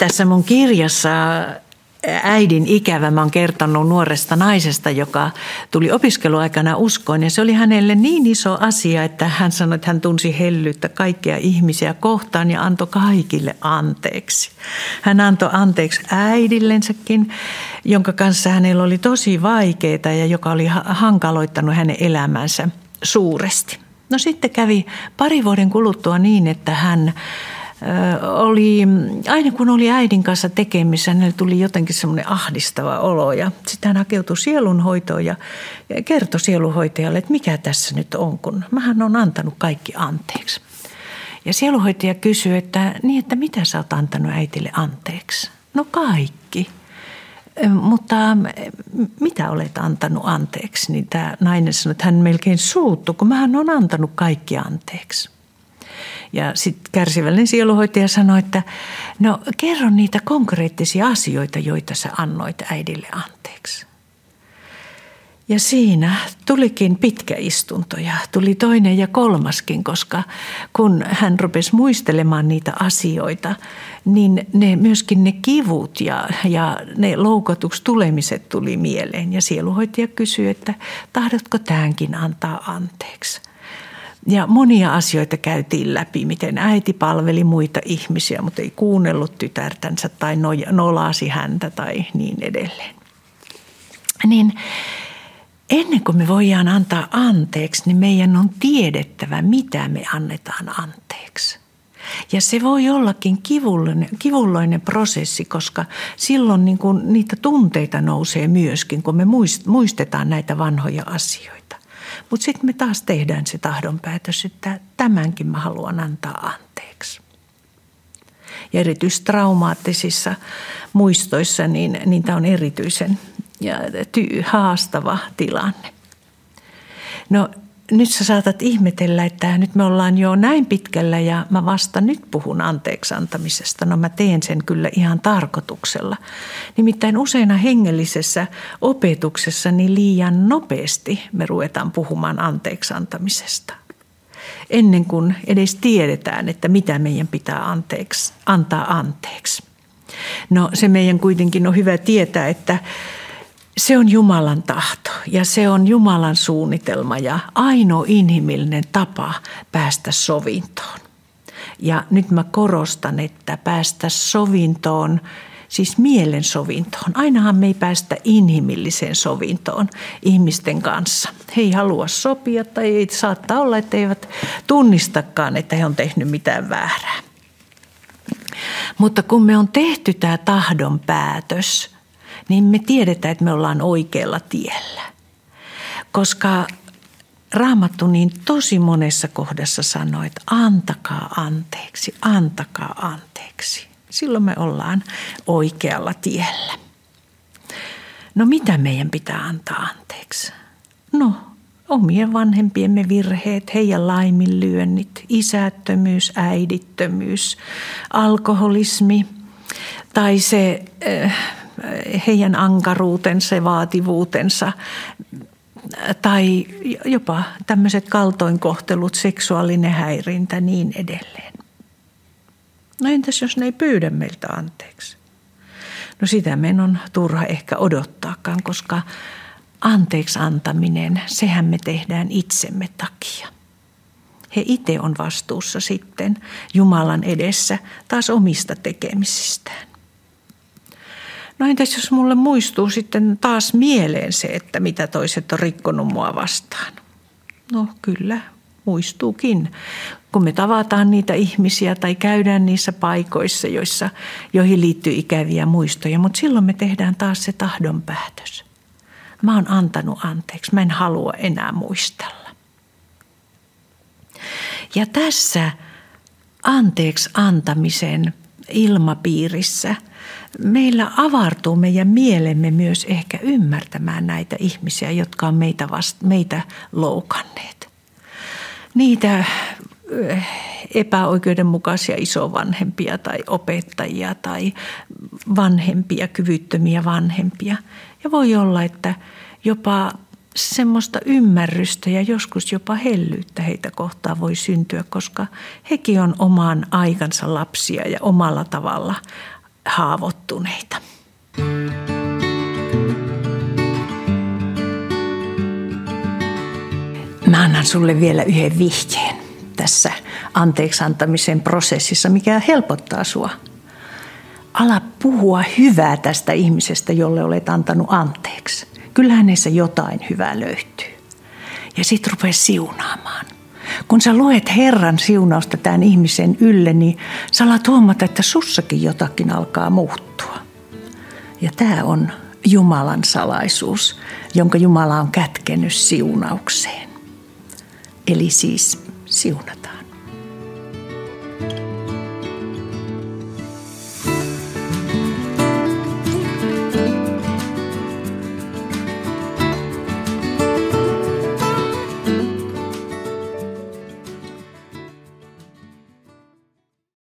tässä mun kirjassa äidin ikävä. Mä oon kertonut nuoresta naisesta, joka tuli opiskeluaikana uskoon. Ja se oli hänelle niin iso asia, että hän sanoi, että hän tunsi hellyyttä kaikkia ihmisiä kohtaan ja antoi kaikille anteeksi. Hän antoi anteeksi äidillensäkin, jonka kanssa hänellä oli tosi vaikeaa ja joka oli hankaloittanut hänen elämänsä suuresti. No sitten kävi pari vuoden kuluttua niin, että hän oli, aina kun oli äidin kanssa tekemissä, hänelle tuli jotenkin semmoinen ahdistava olo. Ja sitten hän hakeutui sielunhoitoon ja kertoi sielunhoitajalle, että mikä tässä nyt on, kun mähän on antanut kaikki anteeksi. Ja sielunhoitaja kysyi, että niin, että mitä sä oot antanut äitille anteeksi? No kaikki. Mutta mitä olet antanut anteeksi? Niin tämä nainen sanoi, että hän melkein suuttu, kun mähän on antanut kaikki anteeksi. Ja sitten kärsivällinen sieluhoitaja sanoi, että no kerro niitä konkreettisia asioita, joita sä annoit äidille anteeksi. Ja siinä tulikin pitkä istunto ja tuli toinen ja kolmaskin, koska kun hän rupesi muistelemaan niitä asioita, niin ne, myöskin ne kivut ja, ja ne loukotuksi tulemiset tuli mieleen. Ja sieluhoitaja kysyi, että tahdotko tämänkin antaa anteeksi. Ja monia asioita käytiin läpi, miten äiti palveli muita ihmisiä, mutta ei kuunnellut tytärtänsä tai nolasi häntä tai niin edelleen. Niin ennen kuin me voidaan antaa anteeksi, niin meidän on tiedettävä, mitä me annetaan anteeksi. Ja se voi ollakin kivulloinen, kivulloinen prosessi, koska silloin niin kuin niitä tunteita nousee myöskin, kun me muistetaan näitä vanhoja asioita. Mutta sitten me taas tehdään se tahdonpäätös, että tämänkin mä haluan antaa anteeksi. Ja erityisesti traumaattisissa muistoissa, niin, niin tämä on erityisen ja ty- haastava tilanne. No nyt sä saatat ihmetellä, että nyt me ollaan jo näin pitkällä ja mä vasta nyt puhun anteeksi antamisesta. No mä teen sen kyllä ihan tarkoituksella. Nimittäin useina hengellisessä opetuksessa niin liian nopeasti me ruvetaan puhumaan anteeksi antamisesta. Ennen kuin edes tiedetään, että mitä meidän pitää anteeksi, antaa anteeksi. No se meidän kuitenkin on hyvä tietää, että se on Jumalan tahto ja se on Jumalan suunnitelma ja ainoa inhimillinen tapa päästä sovintoon. Ja nyt mä korostan, että päästä sovintoon, siis mielen sovintoon. Ainahan me ei päästä inhimilliseen sovintoon ihmisten kanssa. He ei halua sopia tai ei saattaa olla, että eivät tunnistakaan, että he on tehnyt mitään väärää. Mutta kun me on tehty tämä tahdon päätös – niin me tiedetään, että me ollaan oikealla tiellä. Koska Raamattu niin tosi monessa kohdassa sanoo, että antakaa anteeksi, antakaa anteeksi. Silloin me ollaan oikealla tiellä. No mitä meidän pitää antaa anteeksi? No omien vanhempiemme virheet, heidän laiminlyönnit, isättömyys, äidittömyys, alkoholismi tai se äh, heidän ankaruutensa vaativuutensa tai jopa tämmöiset kaltoinkohtelut, seksuaalinen häirintä niin edelleen. No entäs jos ne ei pyydä meiltä anteeksi? No sitä meidän on turha ehkä odottaakaan, koska anteeksi antaminen, sehän me tehdään itsemme takia. He itse on vastuussa sitten Jumalan edessä taas omista tekemisistään. No entäs jos mulle muistuu sitten taas mieleen se, että mitä toiset on rikkonut mua vastaan? No kyllä, muistuukin. Kun me tavataan niitä ihmisiä tai käydään niissä paikoissa, joissa, joihin liittyy ikäviä muistoja, mutta silloin me tehdään taas se tahdon päätös. Mä oon antanut anteeksi, mä en halua enää muistella. Ja tässä anteeksi antamisen ilmapiirissä – meillä avartuu meidän mielemme myös ehkä ymmärtämään näitä ihmisiä, jotka on meitä, vasta, meitä loukanneet. Niitä eh, epäoikeudenmukaisia isovanhempia tai opettajia tai vanhempia, kyvyttömiä vanhempia. Ja voi olla, että jopa semmoista ymmärrystä ja joskus jopa hellyyttä heitä kohtaan voi syntyä, koska hekin on oman aikansa lapsia ja omalla tavalla haavoittuneita. Mä annan sulle vielä yhden vihjeen tässä anteeksi antamisen prosessissa, mikä helpottaa sua. Ala puhua hyvää tästä ihmisestä, jolle olet antanut anteeksi. Kyllä hänessä jotain hyvää löytyy. Ja sit rupea siunaamaan. Kun sä luet Herran siunausta tämän ihmisen ylle, niin sä alat huomata, että sussakin jotakin alkaa muuttua. Ja tämä on Jumalan salaisuus, jonka Jumala on kätkenyt siunaukseen. Eli siis siunataan. thank you